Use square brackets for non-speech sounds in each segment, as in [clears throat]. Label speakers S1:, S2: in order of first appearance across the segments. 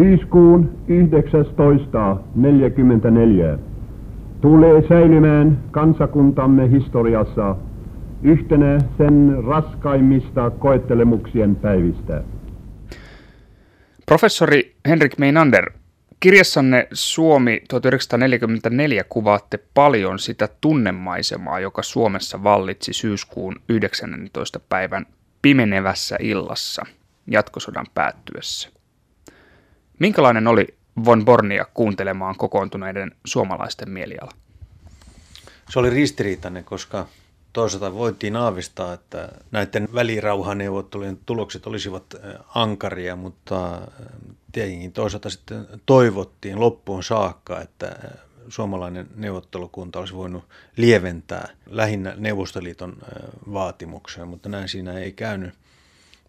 S1: Syyskuun 1944 tulee säilymään kansakuntamme historiassa yhtenä sen raskaimmista koettelemuksien päivistä.
S2: Professori Henrik Meinander, kirjassanne Suomi 1944 kuvaatte paljon sitä tunnemaisemaa, joka Suomessa vallitsi syyskuun 19. päivän pimenevässä illassa jatkosodan päättyessä. Minkälainen oli von Bornia kuuntelemaan kokoontuneiden suomalaisten mieliala?
S3: Se oli ristiriitainen, koska toisaalta voitiin aavistaa, että näiden välirauhaneuvottelujen tulokset olisivat ankaria, mutta tietenkin toisaalta sitten toivottiin loppuun saakka, että suomalainen neuvottelukunta olisi voinut lieventää lähinnä Neuvostoliiton vaatimuksia, mutta näin siinä ei käynyt.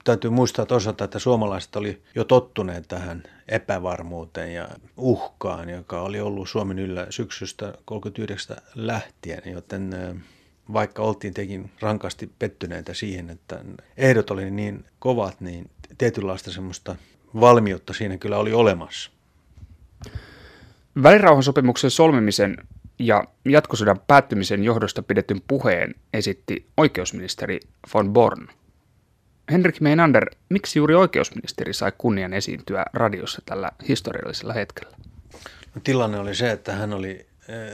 S3: Täytyy muistaa toisaalta, että suomalaiset oli jo tottuneet tähän epävarmuuteen ja uhkaan, joka oli ollut Suomen yllä syksystä 1939 lähtien, joten vaikka oltiin tekin rankasti pettyneitä siihen, että ehdot oli niin kovat, niin tietynlaista semmoista valmiutta siinä kyllä oli olemassa.
S2: Välirauhansopimuksen solmimisen ja jatkosodan päättymisen johdosta pidetyn puheen esitti oikeusministeri von Born. Henrik Meinander, miksi juuri oikeusministeri sai kunnian esiintyä radiossa tällä historiallisella hetkellä?
S3: No, tilanne oli se, että hän oli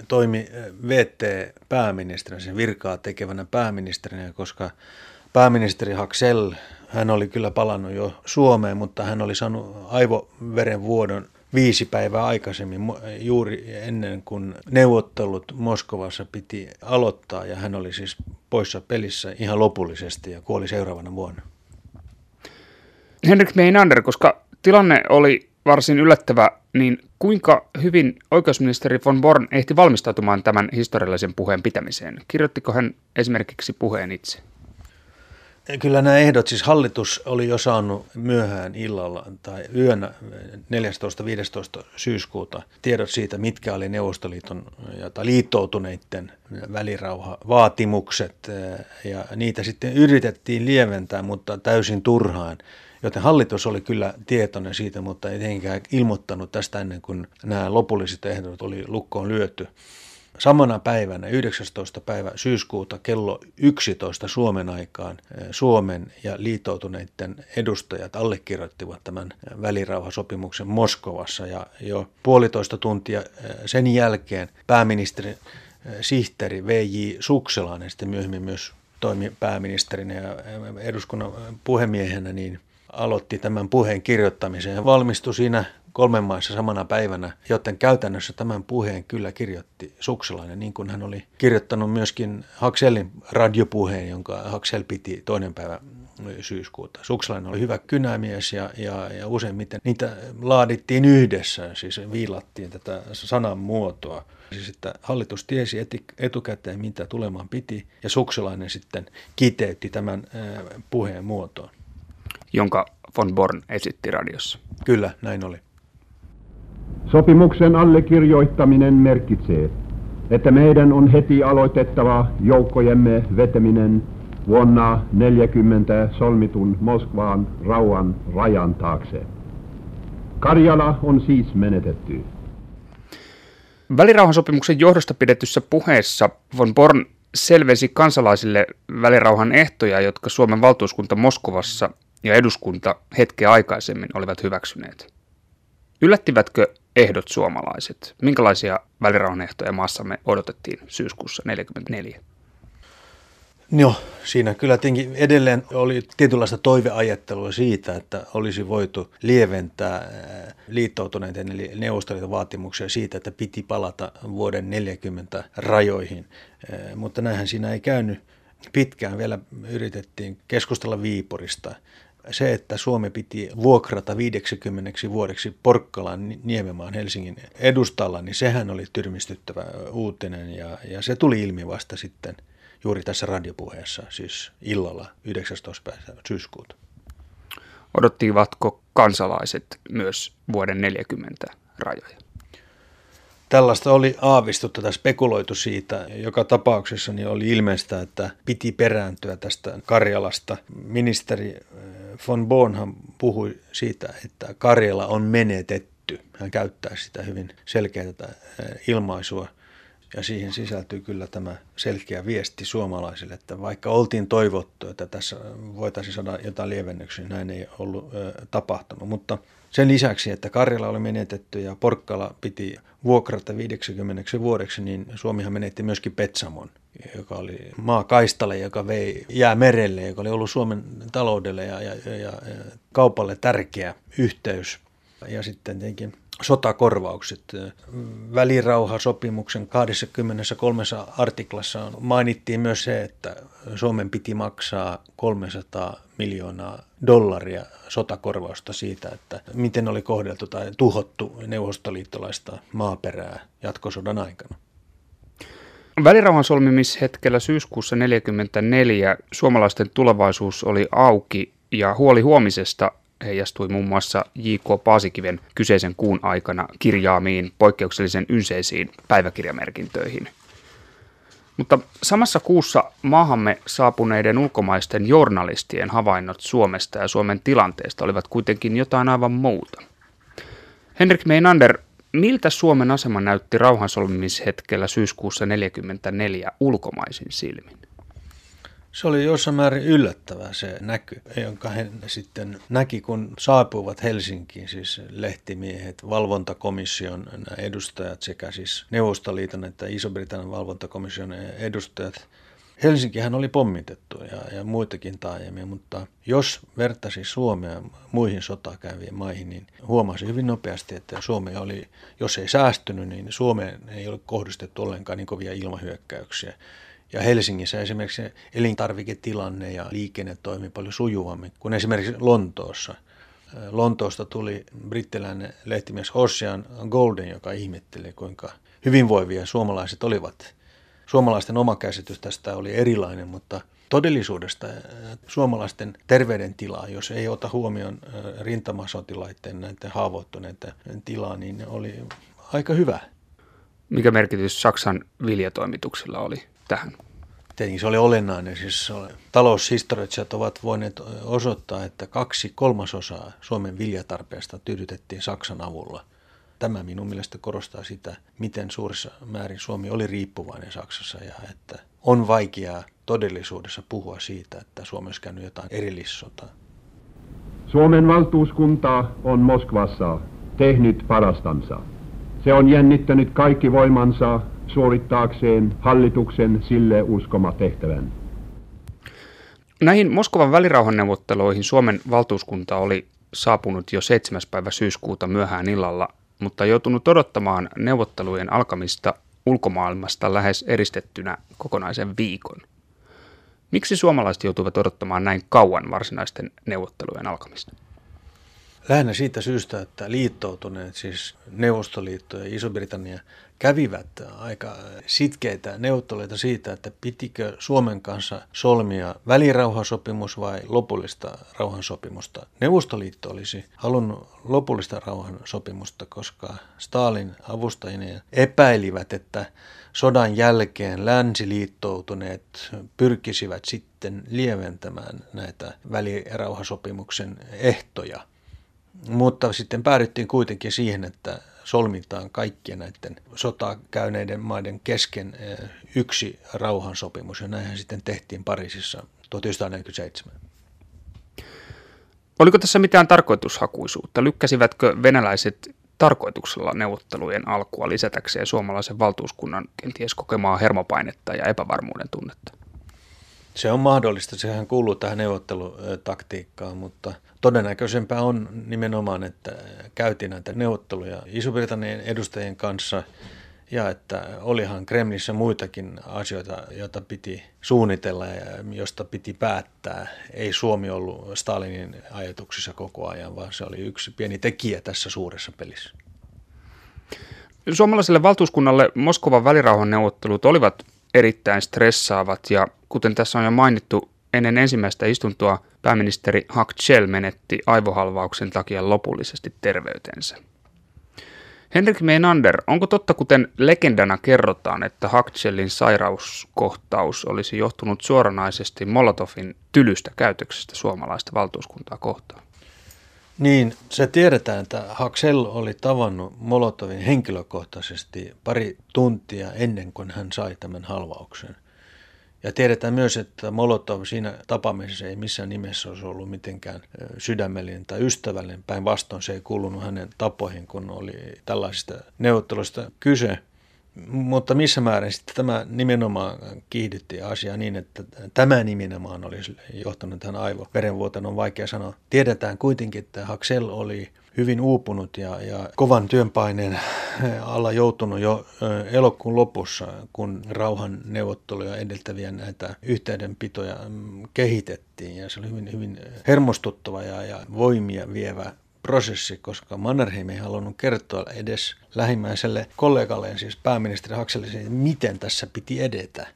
S3: toimi VT-pääministerinä, sen virkaa tekevänä pääministerinä, koska pääministeri Haksel, hän oli kyllä palannut jo Suomeen, mutta hän oli saanut aivoverenvuodon viisi päivää aikaisemmin, juuri ennen kuin neuvottelut Moskovassa piti aloittaa, ja hän oli siis poissa pelissä ihan lopullisesti ja kuoli seuraavana vuonna.
S2: Henrik Meinander, koska tilanne oli varsin yllättävä, niin kuinka hyvin oikeusministeri von Born ehti valmistautumaan tämän historiallisen puheen pitämiseen? Kirjoittiko hän esimerkiksi puheen itse?
S3: Kyllä nämä ehdot, siis hallitus oli jo saanut myöhään illalla tai yönä 14-15 syyskuuta tiedot siitä, mitkä oli Neuvostoliiton tai liittoutuneiden välirauhavaatimukset ja niitä sitten yritettiin lieventää, mutta täysin turhaan. Joten hallitus oli kyllä tietoinen siitä, mutta ei tietenkään ilmoittanut tästä ennen kuin nämä lopulliset ehdot oli lukkoon lyöty. Samana päivänä, 19. päivä syyskuuta kello 11 Suomen aikaan, eh, Suomen ja liittoutuneiden edustajat allekirjoittivat tämän välirauhasopimuksen Moskovassa ja jo puolitoista tuntia eh, sen jälkeen pääministeri eh, sihteeri V.J. Sukselainen sitten myöhemmin myös toimi pääministerinä ja eduskunnan puhemiehenä, niin aloitti tämän puheen kirjoittamisen ja valmistui siinä kolmen maissa samana päivänä, joten käytännössä tämän puheen kyllä kirjoitti Sukselainen, niin kuin hän oli kirjoittanut myöskin Hakselin radiopuheen, jonka Haksel piti toinen päivä syyskuuta. Sukselainen oli hyvä kynämies ja, ja, ja useimmiten niitä laadittiin yhdessä, siis viilattiin tätä sanan muotoa. Siis että hallitus tiesi etukäteen, mitä tulemaan piti, ja Sukselainen sitten kiteytti tämän puheen muotoon
S2: jonka von Born esitti radiossa.
S3: Kyllä, näin oli.
S1: Sopimuksen allekirjoittaminen merkitsee, että meidän on heti aloitettava joukkojemme vetäminen vuonna 40 solmitun Moskvaan rauhan rajan taakse. Karjala on siis menetetty.
S2: Välirauhansopimuksen johdosta pidetyssä puheessa von Born selvesi kansalaisille välirauhan ehtoja, jotka Suomen valtuuskunta Moskovassa ja eduskunta hetkeä aikaisemmin olivat hyväksyneet. Yllättivätkö ehdot suomalaiset? Minkälaisia välirauhan ehtoja maassamme odotettiin syyskuussa 1944?
S3: Joo, siinä kyllä tietenkin edelleen oli tietynlaista toiveajattelua siitä, että olisi voitu lieventää liittoutuneiden eli neuvostoliiton vaatimuksia siitä, että piti palata vuoden 40 rajoihin. Mutta näinhän siinä ei käynyt. Pitkään vielä yritettiin keskustella Viiporista se, että Suomi piti vuokrata 50 vuodeksi Porkkalan Niememaan Helsingin edustalla, niin sehän oli tyrmistyttävä uutinen ja, ja se tuli ilmi vasta sitten juuri tässä radiopuheessa, siis illalla 19. päivä syyskuuta.
S2: Odottivatko kansalaiset myös vuoden 40 rajoja?
S3: Tällaista oli aavistuttu tai spekuloitu siitä. Joka tapauksessa niin oli ilmeistä, että piti perääntyä tästä Karjalasta. Ministeri von Bornhan puhui siitä, että Karjala on menetetty. Hän käyttää sitä hyvin selkeää ilmaisua. Ja siihen sisältyy kyllä tämä selkeä viesti suomalaisille, että vaikka oltiin toivottu, että tässä voitaisiin saada jotain lievennyksiä, näin ei ollut ö, tapahtunut. Mutta sen lisäksi, että Karjala oli menetetty ja Porkkala piti vuokrata 50 vuodeksi, niin Suomihan menetti myöskin Petsamon, joka oli maakaistale, joka vei jää merelle, joka oli ollut Suomen taloudelle ja, ja, ja, ja kaupalle tärkeä yhteys. Ja sitten tietenkin sotakorvaukset. Välirauhasopimuksen 23 artiklassa mainittiin myös se, että Suomen piti maksaa 300 miljoonaa dollaria sotakorvausta siitä, että miten oli kohdeltu tai tuhottu neuvostoliittolaista maaperää jatkosodan aikana.
S2: Välirauhan solmimishetkellä syyskuussa 1944 suomalaisten tulevaisuus oli auki ja huoli huomisesta heijastui muun muassa J.K. Paasikiven kyseisen kuun aikana kirjaamiin poikkeuksellisen ynseisiin päiväkirjamerkintöihin. Mutta samassa kuussa maahamme saapuneiden ulkomaisten journalistien havainnot Suomesta ja Suomen tilanteesta olivat kuitenkin jotain aivan muuta. Henrik Meinander, miltä Suomen asema näytti rauhansolmimishetkellä syyskuussa 1944 ulkomaisin silmin?
S3: Se oli jossain määrin yllättävää se näky, jonka he sitten näki, kun saapuivat Helsinkiin, siis lehtimiehet, valvontakomission edustajat sekä siis Neuvostoliiton että Iso-Britannian valvontakomission edustajat. Helsinkihän oli pommitettu ja, ja muitakin taajamia, mutta jos vertasi Suomea muihin sotaa käyviin maihin, niin huomasi hyvin nopeasti, että Suomi oli, jos ei säästynyt, niin Suomeen ei ole kohdistettu ollenkaan niin kovia ilmahyökkäyksiä. Ja Helsingissä esimerkiksi elintarviketilanne ja liikenne toimi paljon sujuvammin kuin esimerkiksi Lontoossa. Lontoosta tuli brittiläinen lehtimies Ossian Golden, joka ihmetteli, kuinka hyvinvoivia suomalaiset olivat. Suomalaisten oma käsitys tästä oli erilainen, mutta todellisuudesta suomalaisten terveydentilaa, jos ei ota huomioon rintamasotilaiden näiden haavoittuneiden tilaa, niin oli aika hyvä.
S2: Mikä merkitys Saksan viljatoimituksilla oli tähän?
S3: Tietenkin se oli olennainen. Siis taloushistorioitsijat ovat voineet osoittaa, että kaksi kolmasosaa Suomen viljatarpeesta tyydytettiin Saksan avulla. Tämä minun mielestä korostaa sitä, miten suurissa määrin Suomi oli riippuvainen Saksassa ja että on vaikeaa todellisuudessa puhua siitä, että Suomi olisi käynyt jotain erillissotaa.
S1: Suomen valtuuskunta on Moskvassa tehnyt parastansa. Se on jännittänyt kaikki voimansa suorittaakseen hallituksen sille uskoma tehtävän.
S2: Näihin Moskovan välirauhanneuvotteluihin Suomen valtuuskunta oli saapunut jo 7. päivä syyskuuta myöhään illalla, mutta joutunut odottamaan neuvottelujen alkamista ulkomaailmasta lähes eristettynä kokonaisen viikon. Miksi suomalaiset joutuivat odottamaan näin kauan varsinaisten neuvottelujen alkamista?
S3: Lähinnä siitä syystä, että liittoutuneet, siis Neuvostoliitto ja Iso-Britannia, kävivät aika sitkeitä neuvotteluita siitä, että pitikö Suomen kanssa solmia välirauhasopimus vai lopullista rauhansopimusta. Neuvostoliitto olisi halunnut lopullista rauhansopimusta, koska Stalin avustajien epäilivät, että sodan jälkeen länsiliittoutuneet pyrkisivät sitten lieventämään näitä välirauhasopimuksen ehtoja – mutta sitten päädyttiin kuitenkin siihen, että solmitaan kaikkien näiden sotaa käyneiden maiden kesken eh, yksi rauhansopimus, ja näinhän sitten tehtiin Pariisissa 1947.
S2: Oliko tässä mitään tarkoitushakuisuutta? Lykkäsivätkö venäläiset tarkoituksella neuvottelujen alkua lisätäkseen suomalaisen valtuuskunnan kenties kokemaa hermopainetta ja epävarmuuden tunnetta?
S3: Se on mahdollista, sehän kuuluu tähän neuvottelutaktiikkaan, mutta todennäköisempää on nimenomaan, että käytiin näitä neuvotteluja Iso-Britannian edustajien kanssa ja että olihan Kremlissä muitakin asioita, joita piti suunnitella ja josta piti päättää. Ei Suomi ollut Stalinin ajatuksissa koko ajan, vaan se oli yksi pieni tekijä tässä suuressa pelissä.
S2: Suomalaiselle valtuuskunnalle Moskovan välirauhan neuvottelut olivat erittäin stressaavat ja kuten tässä on jo mainittu, ennen ensimmäistä istuntoa pääministeri Hak Chel menetti aivohalvauksen takia lopullisesti terveytensä. Henrik Menander, onko totta kuten legendana kerrotaan, että Hakchelin sairauskohtaus olisi johtunut suoranaisesti Molotovin tylystä käytöksestä suomalaista valtuuskuntaa kohtaan?
S3: Niin, se tiedetään, että Haksel oli tavannut Molotovin henkilökohtaisesti pari tuntia ennen kuin hän sai tämän halvauksen. Ja tiedetään myös, että Molotov siinä tapaamisessa ei missään nimessä olisi ollut mitenkään sydämellinen tai ystävällinen. Päinvastoin se ei kuulunut hänen tapoihin, kun oli tällaisista neuvotteluista kyse. Mutta missä määrin sitten tämä nimenomaan kiihdytti asiaa niin, että tämä nimenomaan olisi johtanut tähän aivoverenvuotoon, on vaikea sanoa. Tiedetään kuitenkin, että Haksel oli hyvin uupunut ja, ja kovan työnpaineen alla joutunut jo elokuun lopussa, kun rauhan neuvotteluja edeltäviä näitä yhteydenpitoja mm, kehitettiin. Ja se oli hyvin, hyvin hermostuttava ja, ja voimia vievä prosessi, koska Mannerheim ei halunnut kertoa edes lähimmäiselle kollegalleen, siis pääministeri Hakselille, miten tässä piti edetä.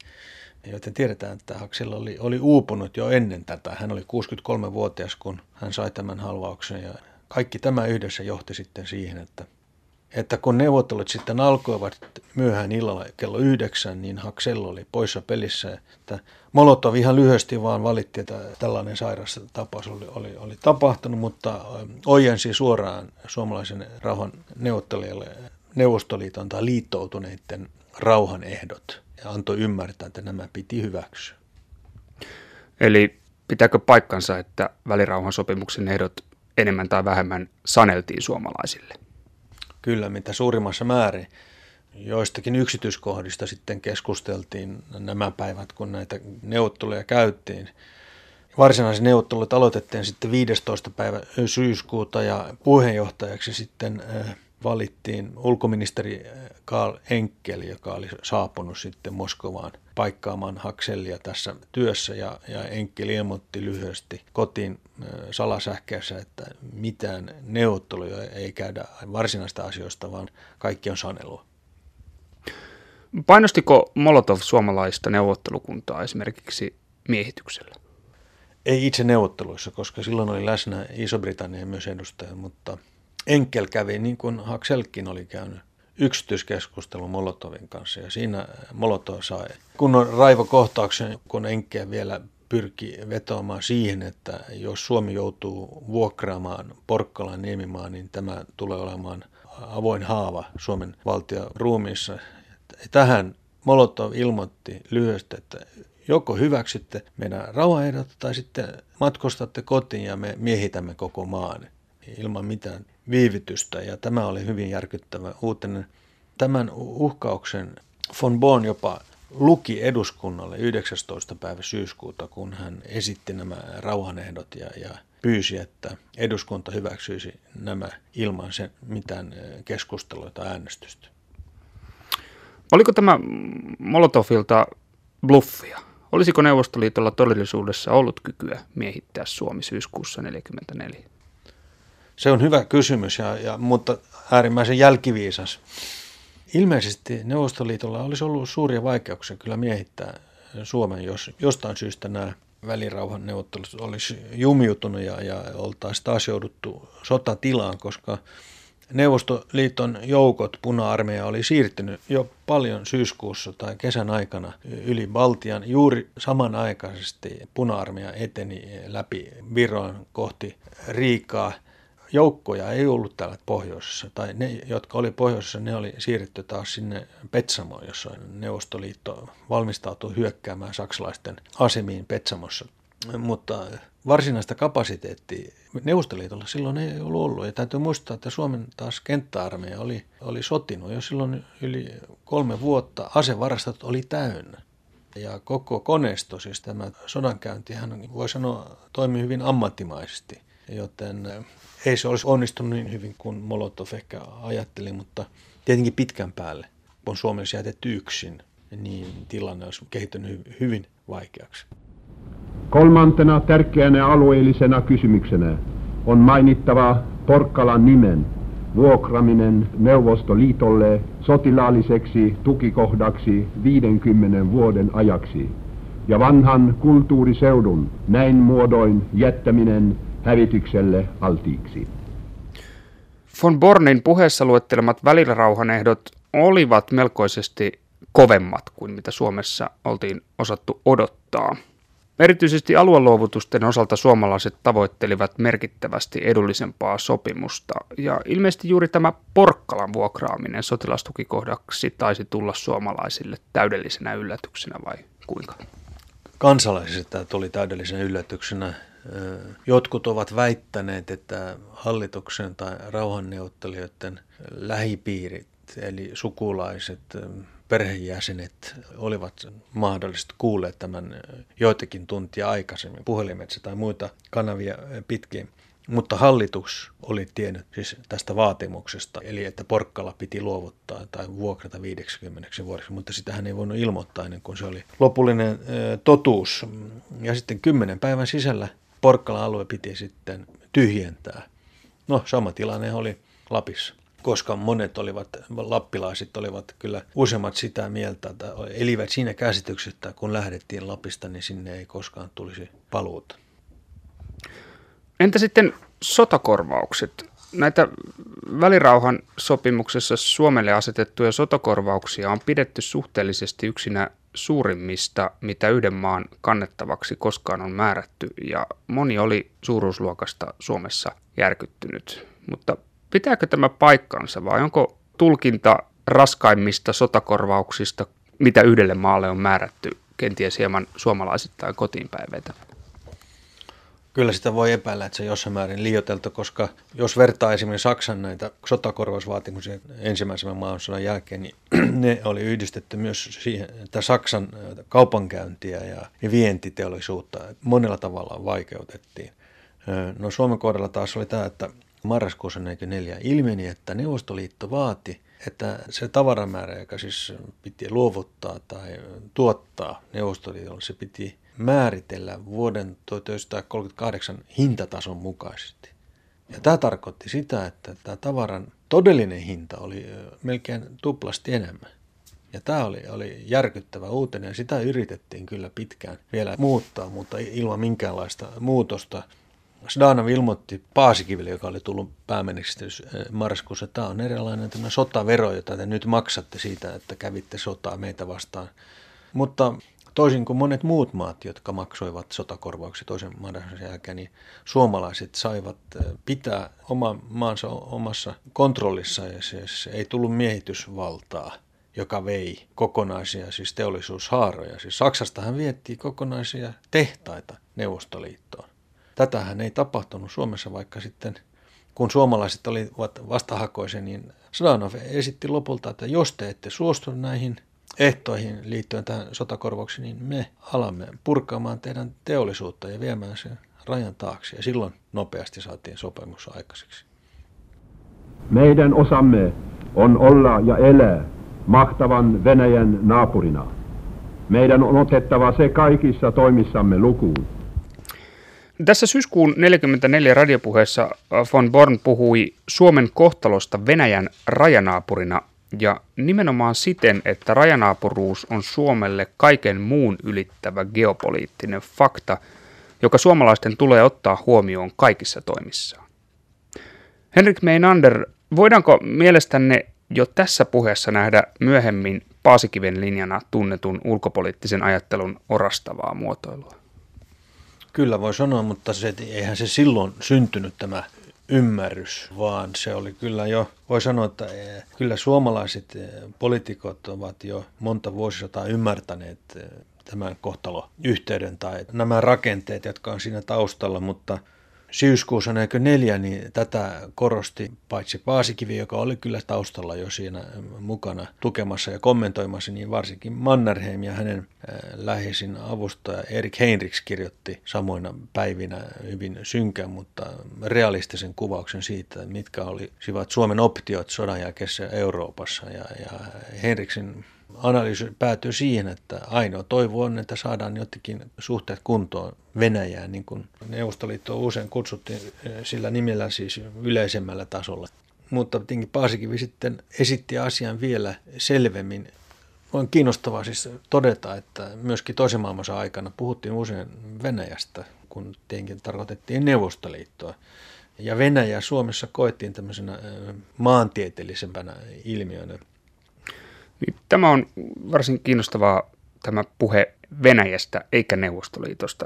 S3: Joten tiedetään, että Haksella oli, oli uupunut jo ennen tätä. Hän oli 63-vuotias, kun hän sai tämän halvauksen ja kaikki tämä yhdessä johti sitten siihen, että, että kun neuvottelut sitten alkoivat myöhään illalla kello yhdeksän, niin Haksell oli poissa pelissä. Että Molotov ihan lyhyesti vaan valitti, että tällainen sairas tapaus oli, oli, oli tapahtunut, mutta ojensi suoraan suomalaisen rauhan neuvottelijalle Neuvostoliiton tai liittoutuneiden rauhan ehdot ja antoi ymmärtää, että nämä piti hyväksyä.
S2: Eli pitääkö paikkansa, että välirauhan sopimuksen ehdot enemmän tai vähemmän saneltiin suomalaisille.
S3: Kyllä, mitä suurimmassa määrin. Joistakin yksityiskohdista sitten keskusteltiin nämä päivät, kun näitä neuvotteluja käyttiin. Varsinaiset neuvottelut aloitettiin sitten 15. päivä syyskuuta ja puheenjohtajaksi sitten äh, valittiin ulkoministeri Karl Enkel, joka oli saapunut sitten Moskovaan paikkaamaan Haksellia tässä työssä ja, ja Enkel ilmoitti lyhyesti kotiin salasähkeessä, että mitään neuvotteluja ei käydä varsinaista asioista, vaan kaikki on sanelua.
S2: Painostiko Molotov suomalaista neuvottelukuntaa esimerkiksi miehityksellä?
S3: Ei itse neuvotteluissa, koska silloin oli läsnä Iso-Britannian myös edustaja, mutta Enkel kävi niin kuin Hakselkin oli käynyt yksityiskeskustelu Molotovin kanssa ja siinä Molotov sai kunnon raivokohtauksen, kun Enkeä vielä pyrki vetoamaan siihen, että jos Suomi joutuu vuokraamaan Porkkalan niemimaan, niin tämä tulee olemaan avoin haava Suomen valtion ruumiissa. Tähän Molotov ilmoitti lyhyesti, että joko hyväksytte meidän rauhaehdot tai sitten matkustatte kotiin ja me miehitämme koko maan ilman mitään viivytystä. Ja tämä oli hyvin järkyttävä uutinen. Tämän uhkauksen von Born jopa luki eduskunnalle 19. päivä syyskuuta, kun hän esitti nämä rauhanehdot ja, ja pyysi, että eduskunta hyväksyisi nämä ilman sen mitään keskustelua tai äänestystä.
S2: Oliko tämä Molotovilta bluffia? Olisiko Neuvostoliitolla todellisuudessa ollut kykyä miehittää Suomi syyskuussa 1944?
S3: Se on hyvä kysymys, ja, ja, mutta äärimmäisen jälkiviisas. Ilmeisesti Neuvostoliitolla olisi ollut suuria vaikeuksia kyllä miehittää Suomen, jos jostain syystä nämä välirauhan neuvottelut olisi jumiutunut ja, ja oltaisiin taas jouduttu sotatilaan, koska Neuvostoliiton joukot, puna-armeija, oli siirtynyt jo paljon syyskuussa tai kesän aikana yli Baltian. Juuri samanaikaisesti puna-armeija eteni läpi Viroon kohti Riikaa – joukkoja ei ollut täällä pohjoisessa, tai ne, jotka oli pohjoisessa, ne oli siirretty taas sinne Petsamoon, jossa Neuvostoliitto valmistautui hyökkäämään saksalaisten asemiin Petsamossa. Mutta varsinaista kapasiteettia Neuvostoliitolla silloin ei ollut ollut. Ja täytyy muistaa, että Suomen taas kenttäarmeija oli, oli sotinut jo silloin yli kolme vuotta. Asevarastot oli täynnä. Ja koko koneisto, siis tämä sodankäyntihän voi sanoa, toimi hyvin ammattimaisesti. Joten ei se olisi onnistunut niin hyvin kuin Molotov ehkä ajatteli, mutta tietenkin pitkän päälle, kun Suomi olisi jätetty yksin, niin tilanne olisi kehittynyt hyvin vaikeaksi.
S1: Kolmantena tärkeänä alueellisena kysymyksenä on mainittava Porkkalan nimen vuokraminen Neuvostoliitolle sotilaalliseksi tukikohdaksi 50 vuoden ajaksi ja vanhan kulttuuriseudun näin muodoin jättäminen hävitykselle altiiksi.
S2: Von Bornin puheessa luettelemat välirauhanehdot olivat melkoisesti kovemmat kuin mitä Suomessa oltiin osattu odottaa. Erityisesti alueluovutusten osalta suomalaiset tavoittelivat merkittävästi edullisempaa sopimusta, ja ilmeisesti juuri tämä Porkkalan vuokraaminen sotilastukikohdaksi taisi tulla suomalaisille täydellisenä yllätyksenä vai kuinka?
S3: Kansalaisille tämä tuli täydellisenä yllätyksenä. Jotkut ovat väittäneet, että hallituksen tai rauhanneuvottelijoiden lähipiirit, eli sukulaiset, perheenjäsenet olivat mahdollisesti kuulleet tämän joitakin tuntia aikaisemmin puhelimetsa tai muita kanavia pitkin. Mutta hallitus oli tiennyt siis tästä vaatimuksesta, eli että Porkkala piti luovuttaa tai vuokrata 50 vuodeksi, mutta sitä hän ei voinut ilmoittaa ennen kuin se oli lopullinen totuus. Ja sitten kymmenen päivän sisällä Porkkalan alue piti sitten tyhjentää. No, sama tilanne oli Lapissa koska monet olivat, lappilaiset olivat kyllä useimmat sitä mieltä, että elivät siinä käsityksessä, kun lähdettiin Lapista, niin sinne ei koskaan tulisi paluuta.
S2: Entä sitten sotakorvaukset? Näitä välirauhan sopimuksessa Suomelle asetettuja sotakorvauksia on pidetty suhteellisesti yksinä suurimmista, mitä yhden maan kannettavaksi koskaan on määrätty, ja moni oli suuruusluokasta Suomessa järkyttynyt. Mutta Pitääkö tämä paikkansa vai onko tulkinta raskaimmista sotakorvauksista, mitä yhdelle maalle on määrätty, kenties hieman suomalaisittain kotiinpäiveitä?
S3: Kyllä sitä voi epäillä, että se jossain määrin liioteltu, koska jos vertaa esimerkiksi Saksan näitä sotakorvausvaatimuksia ensimmäisen maailmansodan jälkeen, niin [clears throat] ne oli yhdistetty myös siihen, että Saksan kaupankäyntiä ja vientiteollisuutta monella tavalla vaikeutettiin. No Suomen kohdalla taas oli tämä, että marraskuussa 1944 ilmeni, että Neuvostoliitto vaati, että se tavaramäärä, joka siis piti luovuttaa tai tuottaa Neuvostoliitolle, se piti määritellä vuoden 1938 hintatason mukaisesti. Ja tämä tarkoitti sitä, että tämä tavaran todellinen hinta oli melkein tuplasti enemmän. Ja tämä oli, oli järkyttävä uutinen ja sitä yritettiin kyllä pitkään vielä muuttaa, mutta ilman minkäänlaista muutosta. Sdanov ilmoitti Paasikiville, joka oli tullut pääministeri eh, marraskuussa, että tämä on erilainen sotavero, jota te nyt maksatte siitä, että kävitte sotaa meitä vastaan. Mutta toisin kuin monet muut maat, jotka maksoivat sotakorvauksia toisen maailmansodan jälkeen, niin suomalaiset saivat eh, pitää oma maansa omassa kontrollissa ja siis ei tullut miehitysvaltaa joka vei kokonaisia siis teollisuushaaroja. Siis Saksastahan vietti kokonaisia tehtaita Neuvostoliittoon. Tätähän ei tapahtunut Suomessa, vaikka sitten kun suomalaiset olivat vastahakoisia, niin Sadanov esitti lopulta, että jos te ette suostu näihin ehtoihin liittyen tähän sotakorvauksiin, niin me alamme purkaamaan teidän teollisuutta ja viemään sen rajan taakse. Ja silloin nopeasti saatiin sopimus aikaiseksi.
S1: Meidän osamme on olla ja elää mahtavan Venäjän naapurina. Meidän on otettava se kaikissa toimissamme lukuun.
S2: Tässä syyskuun 44 radiopuheessa von Born puhui Suomen kohtalosta Venäjän rajanaapurina ja nimenomaan siten, että rajanaapuruus on Suomelle kaiken muun ylittävä geopoliittinen fakta, joka suomalaisten tulee ottaa huomioon kaikissa toimissaan. Henrik Meinander, voidaanko mielestänne jo tässä puheessa nähdä myöhemmin Paasikiven linjana tunnetun ulkopoliittisen ajattelun orastavaa muotoilua?
S3: Kyllä voi sanoa, mutta se, eihän se silloin syntynyt tämä ymmärrys, vaan se oli kyllä jo, voi sanoa, että eh, kyllä suomalaiset eh, poliitikot ovat jo monta vuosisataa ymmärtäneet eh, tämän kohtaloyhteyden tai nämä rakenteet, jotka on siinä taustalla, mutta syyskuussa näkö neljä, niin tätä korosti paitsi Paasikivi, joka oli kyllä taustalla jo siinä mukana tukemassa ja kommentoimassa, niin varsinkin Mannerheim ja hänen äh, läheisin avustaja Erik Heinrichs kirjoitti samoina päivinä hyvin synkän, mutta realistisen kuvauksen siitä, mitkä olisivat Suomen optiot sodan jälkeisessä Euroopassa. Ja, ja Heinrichsin analyysi päätyy siihen, että ainoa toivo on, että saadaan jotenkin suhteet kuntoon Venäjään, niin kuin Neuvostoliitto usein kutsuttiin eh, sillä nimellä siis yleisemmällä tasolla. Mutta tietenkin Paasikivi sitten esitti asian vielä selvemmin. On kiinnostavaa siis todeta, että myöskin toisen maailmansa aikana puhuttiin usein Venäjästä, kun tietenkin tarkoitettiin Neuvostoliittoa. Ja Venäjä Suomessa koettiin tämmöisenä maantieteellisempänä ilmiönä.
S2: Niin, tämä on varsin kiinnostavaa tämä puhe Venäjästä eikä Neuvostoliitosta.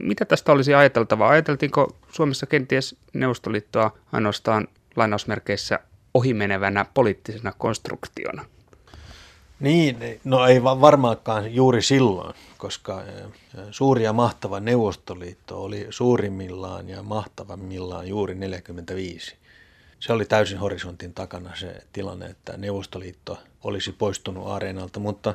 S2: Mitä tästä olisi ajateltavaa? Ajateltiinko Suomessa kenties Neuvostoliittoa ainoastaan lainausmerkeissä ohimenevänä poliittisena konstruktiona?
S3: Niin, no ei varmaankaan juuri silloin, koska suuri ja mahtava Neuvostoliitto oli suurimmillaan ja mahtavammillaan juuri 45. Se oli täysin horisontin takana se tilanne, että Neuvostoliitto olisi poistunut areenalta, mutta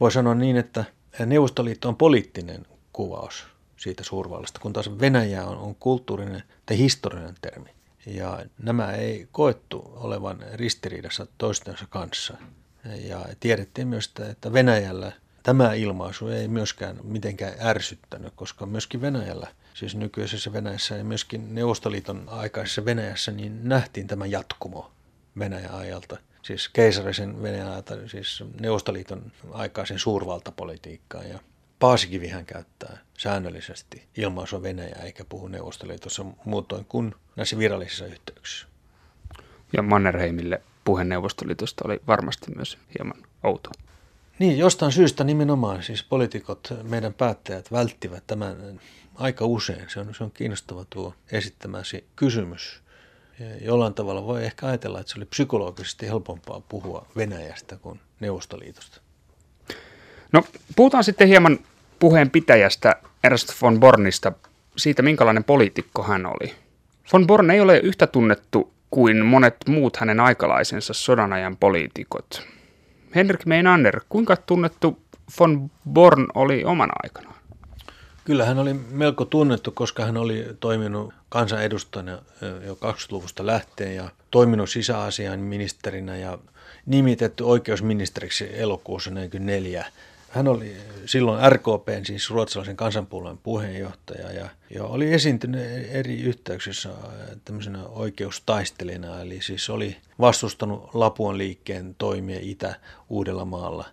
S3: voi sanoa niin, että Neuvostoliitto on poliittinen kuvaus siitä suurvallasta, kun taas Venäjä on, on kulttuurinen tai historiallinen termi. Ja nämä ei koettu olevan ristiriidassa toistensa kanssa. Ja tiedettiin myös, että Venäjällä tämä ilmaisu ei myöskään mitenkään ärsyttänyt, koska myöskin Venäjällä, siis nykyisessä Venäjässä ja myöskin Neuvostoliiton aikaisessa Venäjässä, niin nähtiin tämä jatkumo Venäjän ajalta. Siis keisarisen Venäjän ajalta, siis Neuvostoliiton aikaisen suurvaltapolitiikkaan. Ja Paasikivihän käyttää säännöllisesti ilmaisua Venäjä eikä puhu Neuvostoliitossa muutoin kuin näissä virallisissa yhteyksissä.
S2: Ja Mannerheimille puhe Neuvostoliitosta oli varmasti myös hieman outo.
S3: Niin, jostain syystä nimenomaan siis poliitikot, meidän päättäjät välttivät tämän aika usein. Se on, se on kiinnostava tuo esittämäsi kysymys. Jollain tavalla voi ehkä ajatella, että se oli psykologisesti helpompaa puhua Venäjästä kuin Neuvostoliitosta.
S2: No, puhutaan sitten hieman puheen pitäjästä Ernst von Bornista, siitä minkälainen poliitikko hän oli. Von Born ei ole yhtä tunnettu kuin monet muut hänen aikalaisensa sodanajan poliitikot. Henrik Meinander, kuinka tunnettu von Born oli omana aikanaan?
S3: Kyllä hän oli melko tunnettu, koska hän oli toiminut kansanedustajana jo 20-luvusta lähtien ja toiminut sisäasian ministerinä ja nimitetty oikeusministeriksi elokuussa 1944 hän oli silloin RKPn, siis ruotsalaisen kansanpuolueen puheenjohtaja ja, ja oli esiintynyt eri yhteyksissä äh, tämmöisenä oikeustaistelijana, eli siis oli vastustanut Lapuan liikkeen toimia Itä-Uudellamaalla.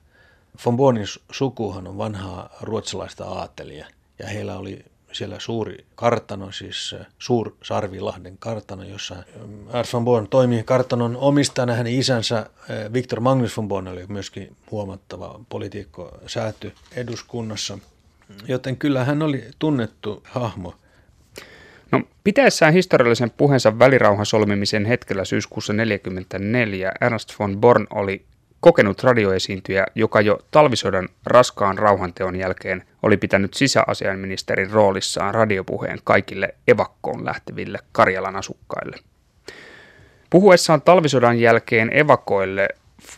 S3: Von Bonin sukuhan on vanhaa ruotsalaista aatelia ja heillä oli siellä suuri kartano, siis äh, Suur Sarvilahden kartano, jossa äh, R. von Born toimii kartanon omistajana. Hänen isänsä äh, Viktor Magnus von Born oli myöskin huomattava poliitikko sääty eduskunnassa. Joten kyllä hän oli tunnettu hahmo.
S2: No, pitäessään historiallisen puheensa välirauhan solmimisen hetkellä syyskuussa 1944 Ernst von Born oli kokenut radioesiintyjä, joka jo talvisodan raskaan rauhanteon jälkeen oli pitänyt sisäasiainministerin roolissaan radiopuheen kaikille evakkoon lähteville Karjalan asukkaille. Puhuessaan talvisodan jälkeen evakoille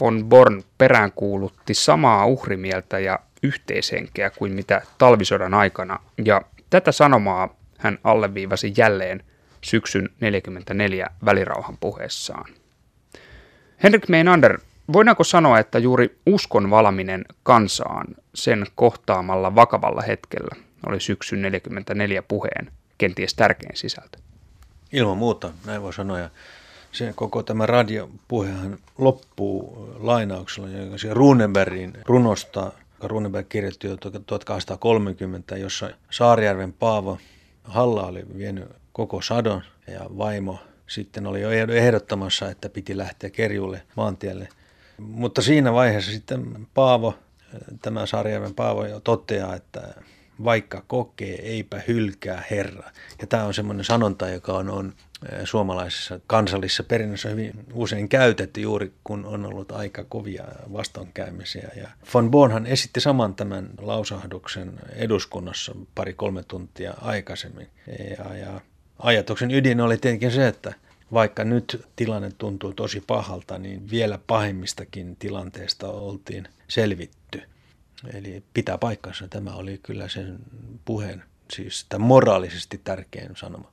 S2: von Born peräänkuulutti samaa uhrimieltä ja yhteishenkeä kuin mitä talvisodan aikana, ja tätä sanomaa hän alleviivasi jälleen syksyn 44 välirauhan puheessaan. Henrik Meinander Voidaanko sanoa, että juuri uskon valaminen kansaan sen kohtaamalla vakavalla hetkellä oli syksyn 44 puheen kenties tärkein sisältö?
S3: Ilman muuta, näin voi sanoa. Ja se koko tämä radiopuhehan loppuu lainauksella, joka se Runebergin runosta, Runeberg kirjoitti jo 1830, jossa Saarijärven Paavo Halla oli vienyt koko sadon ja vaimo sitten oli jo ehdottamassa, että piti lähteä Kerjulle maantielle – mutta siinä vaiheessa sitten Paavo, tämä Sarjärven Paavo jo toteaa, että vaikka kokee, eipä hylkää Herra. Ja tämä on semmoinen sanonta, joka on, on suomalaisessa kansallisessa perinnössä hyvin usein käytetty juuri, kun on ollut aika kovia vastoinkäymisiä. Ja von Bornhan esitti saman tämän lausahduksen eduskunnassa pari-kolme tuntia aikaisemmin. Ja, ja ajatuksen ydin oli tietenkin se, että vaikka nyt tilanne tuntuu tosi pahalta, niin vielä pahimmistakin tilanteista oltiin selvitty. Eli pitää paikkansa. Tämä oli kyllä sen puheen, siis tämä moraalisesti tärkein sanoma.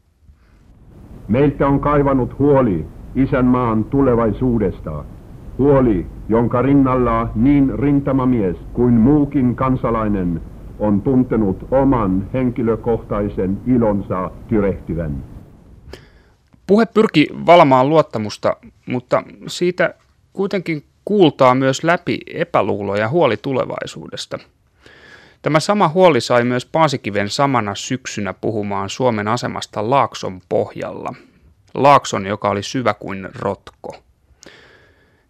S1: Meiltä on kaivanut huoli isänmaan tulevaisuudesta. Huoli, jonka rinnalla niin rintamamies kuin muukin kansalainen on tuntenut oman henkilökohtaisen ilonsa tyrehtyvän.
S2: Puhe pyrki valmaan luottamusta, mutta siitä kuitenkin kuultaa myös läpi epäluulo ja huoli tulevaisuudesta. Tämä sama huoli sai myös Paasikiven samana syksynä puhumaan Suomen asemasta Laakson pohjalla. Laakson, joka oli syvä kuin rotko.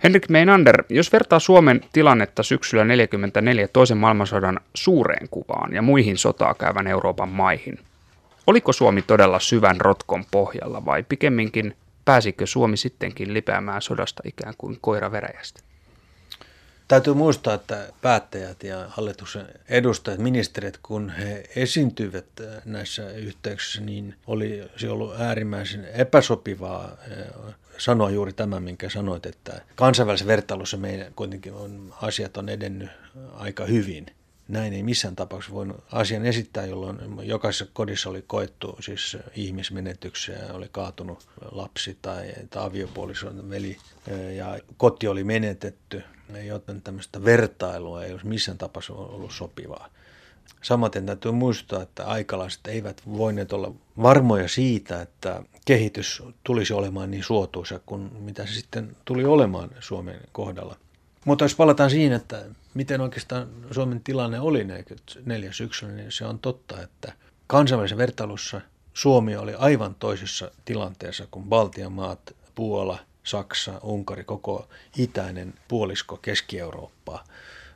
S2: Henrik Meinander, jos vertaa Suomen tilannetta syksyllä 1944 toisen maailmansodan suureen kuvaan ja muihin sotaa käyvän Euroopan maihin, oliko Suomi todella syvän rotkon pohjalla vai pikemminkin pääsikö Suomi sittenkin lipeämään sodasta ikään kuin koira veräjästä?
S3: Täytyy muistaa, että päättäjät ja hallituksen edustajat, ministerit, kun he esiintyivät näissä yhteyksissä, niin oli se ollut äärimmäisen epäsopivaa eh, sanoa juuri tämä, minkä sanoit, että kansainvälisessä vertailussa meidän kuitenkin on, asiat on edennyt aika hyvin. Näin ei missään tapauksessa voinut asian esittää, jolloin jokaisessa kodissa oli koettu siis ihmismenetyksiä, oli kaatunut lapsi tai, tai aviopuolison veli ja koti oli menetetty, joten tämmöistä vertailua ei olisi missään tapauksessa ollut sopivaa. Samaten täytyy muistaa, että aikalaiset eivät voineet olla varmoja siitä, että kehitys tulisi olemaan niin suotuisa kuin mitä se sitten tuli olemaan Suomen kohdalla. Mutta jos palataan siihen, että miten oikeastaan Suomen tilanne oli 44 syksyllä, niin se on totta, että kansainvälisessä vertailussa Suomi oli aivan toisessa tilanteessa kuin Baltian maat, Puola, Saksa, Unkari, koko itäinen puolisko Keski-Eurooppaa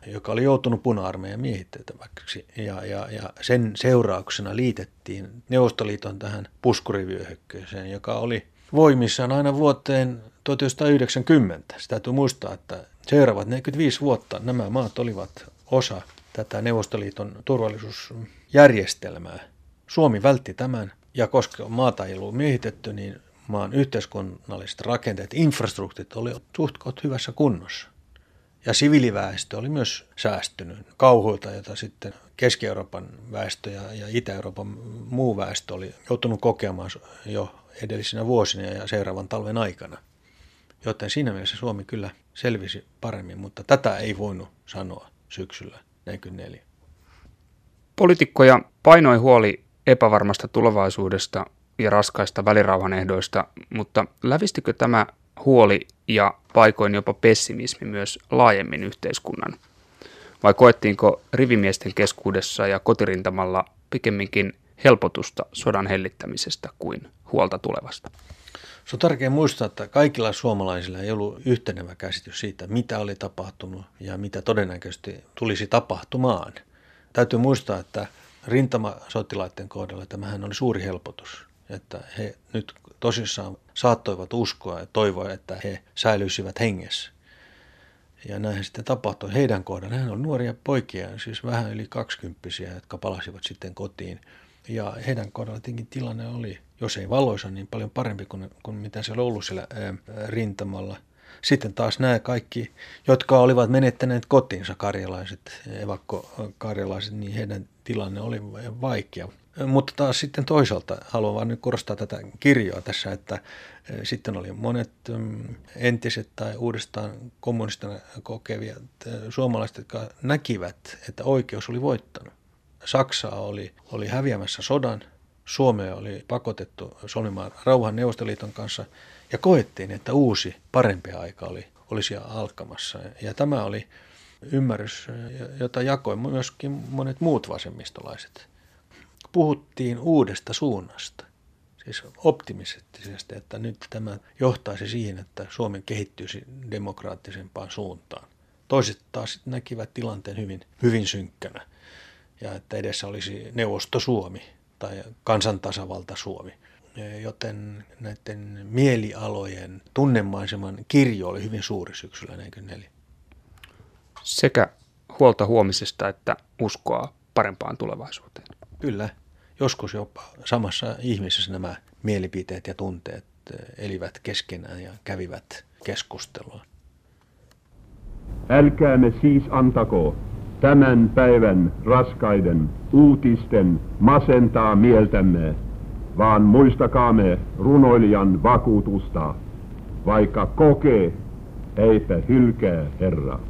S3: joka oli joutunut puna-armeijan miehitettäväksi. Ja, ja, ja sen seurauksena liitettiin Neuvostoliiton tähän puskurivyöhykkeeseen, joka oli voimissaan aina vuoteen 1990. Sitä täytyy muistaa, että seuraavat 45 vuotta nämä maat olivat osa tätä Neuvostoliiton turvallisuusjärjestelmää. Suomi vältti tämän, ja koska maata ei ollut miehitetty, niin maan yhteiskunnalliset rakenteet, infrastruktuurit olivat suht hyvässä kunnossa. Ja siviiliväestö oli myös säästynyt kauhuilta, jota sitten Keski-Euroopan väestö ja, ja Itä-Euroopan muu väestö oli joutunut kokemaan jo edellisinä vuosina ja seuraavan talven aikana. Joten siinä mielessä Suomi kyllä selvisi paremmin, mutta tätä ei voinut sanoa syksyllä 1944.
S2: Poliitikkoja painoi huoli epävarmasta tulevaisuudesta ja raskaista välirauhan ehdoista, mutta lävistikö tämä huoli ja paikoin jopa pessimismi myös laajemmin yhteiskunnan? Vai koettiinko rivimiesten keskuudessa ja kotirintamalla pikemminkin helpotusta sodan hellittämisestä kuin huolta tulevasta?
S3: Se on tärkeää muistaa, että kaikilla suomalaisilla ei ollut yhtenevä käsitys siitä, mitä oli tapahtunut ja mitä todennäköisesti tulisi tapahtumaan. Täytyy muistaa, että rintamasotilaiden kohdalla tämähän oli suuri helpotus, että he nyt tosissaan saattoivat uskoa ja toivoa, että he säilyisivät hengessä. Ja näinhän sitten tapahtui. Heidän kohdalla hän oli nuoria poikia, siis vähän yli kaksikymppisiä, jotka palasivat sitten kotiin. Ja heidän kohdalla tietenkin tilanne oli, jos ei valoisa, niin paljon parempi kuin, kuin mitä siellä ollut siellä ää, rintamalla. Sitten taas nämä kaikki, jotka olivat menettäneet kotinsa, karjalaiset, evakko-karjalaiset, niin heidän tilanne oli vaikea. Mutta taas sitten toisaalta haluan vain nyt korostaa tätä kirjoa tässä, että sitten oli monet mm, entiset tai uudestaan kommunistina kokevia suomalaiset, jotka näkivät, että oikeus oli voittanut. Saksa oli, oli häviämässä sodan, Suomea oli pakotettu solmimaan rauhan Neuvostoliiton kanssa ja koettiin, että uusi, parempi aika oli, olisi alkamassa. Ja tämä oli ymmärrys, jota jakoi myöskin monet muut vasemmistolaiset puhuttiin uudesta suunnasta, siis optimistisesti, että nyt tämä johtaisi siihen, että Suomi kehittyisi demokraattisempaan suuntaan. Toiset taas näkivät tilanteen hyvin, hyvin synkkänä ja että edessä olisi neuvosto Suomi tai kansantasavalta Suomi. Joten näiden mielialojen tunnemaiseman kirjo oli hyvin suuri syksyllä 1944.
S2: Sekä huolta huomisesta että uskoa parempaan tulevaisuuteen.
S3: Kyllä, joskus jopa samassa ihmisessä nämä mielipiteet ja tunteet eh, elivät keskenään ja kävivät keskustelua.
S1: Älkäämme siis antako tämän päivän raskaiden uutisten masentaa mieltämme, vaan muistakaamme runoilijan vakuutusta, vaikka kokee, eipä hylkää Herra.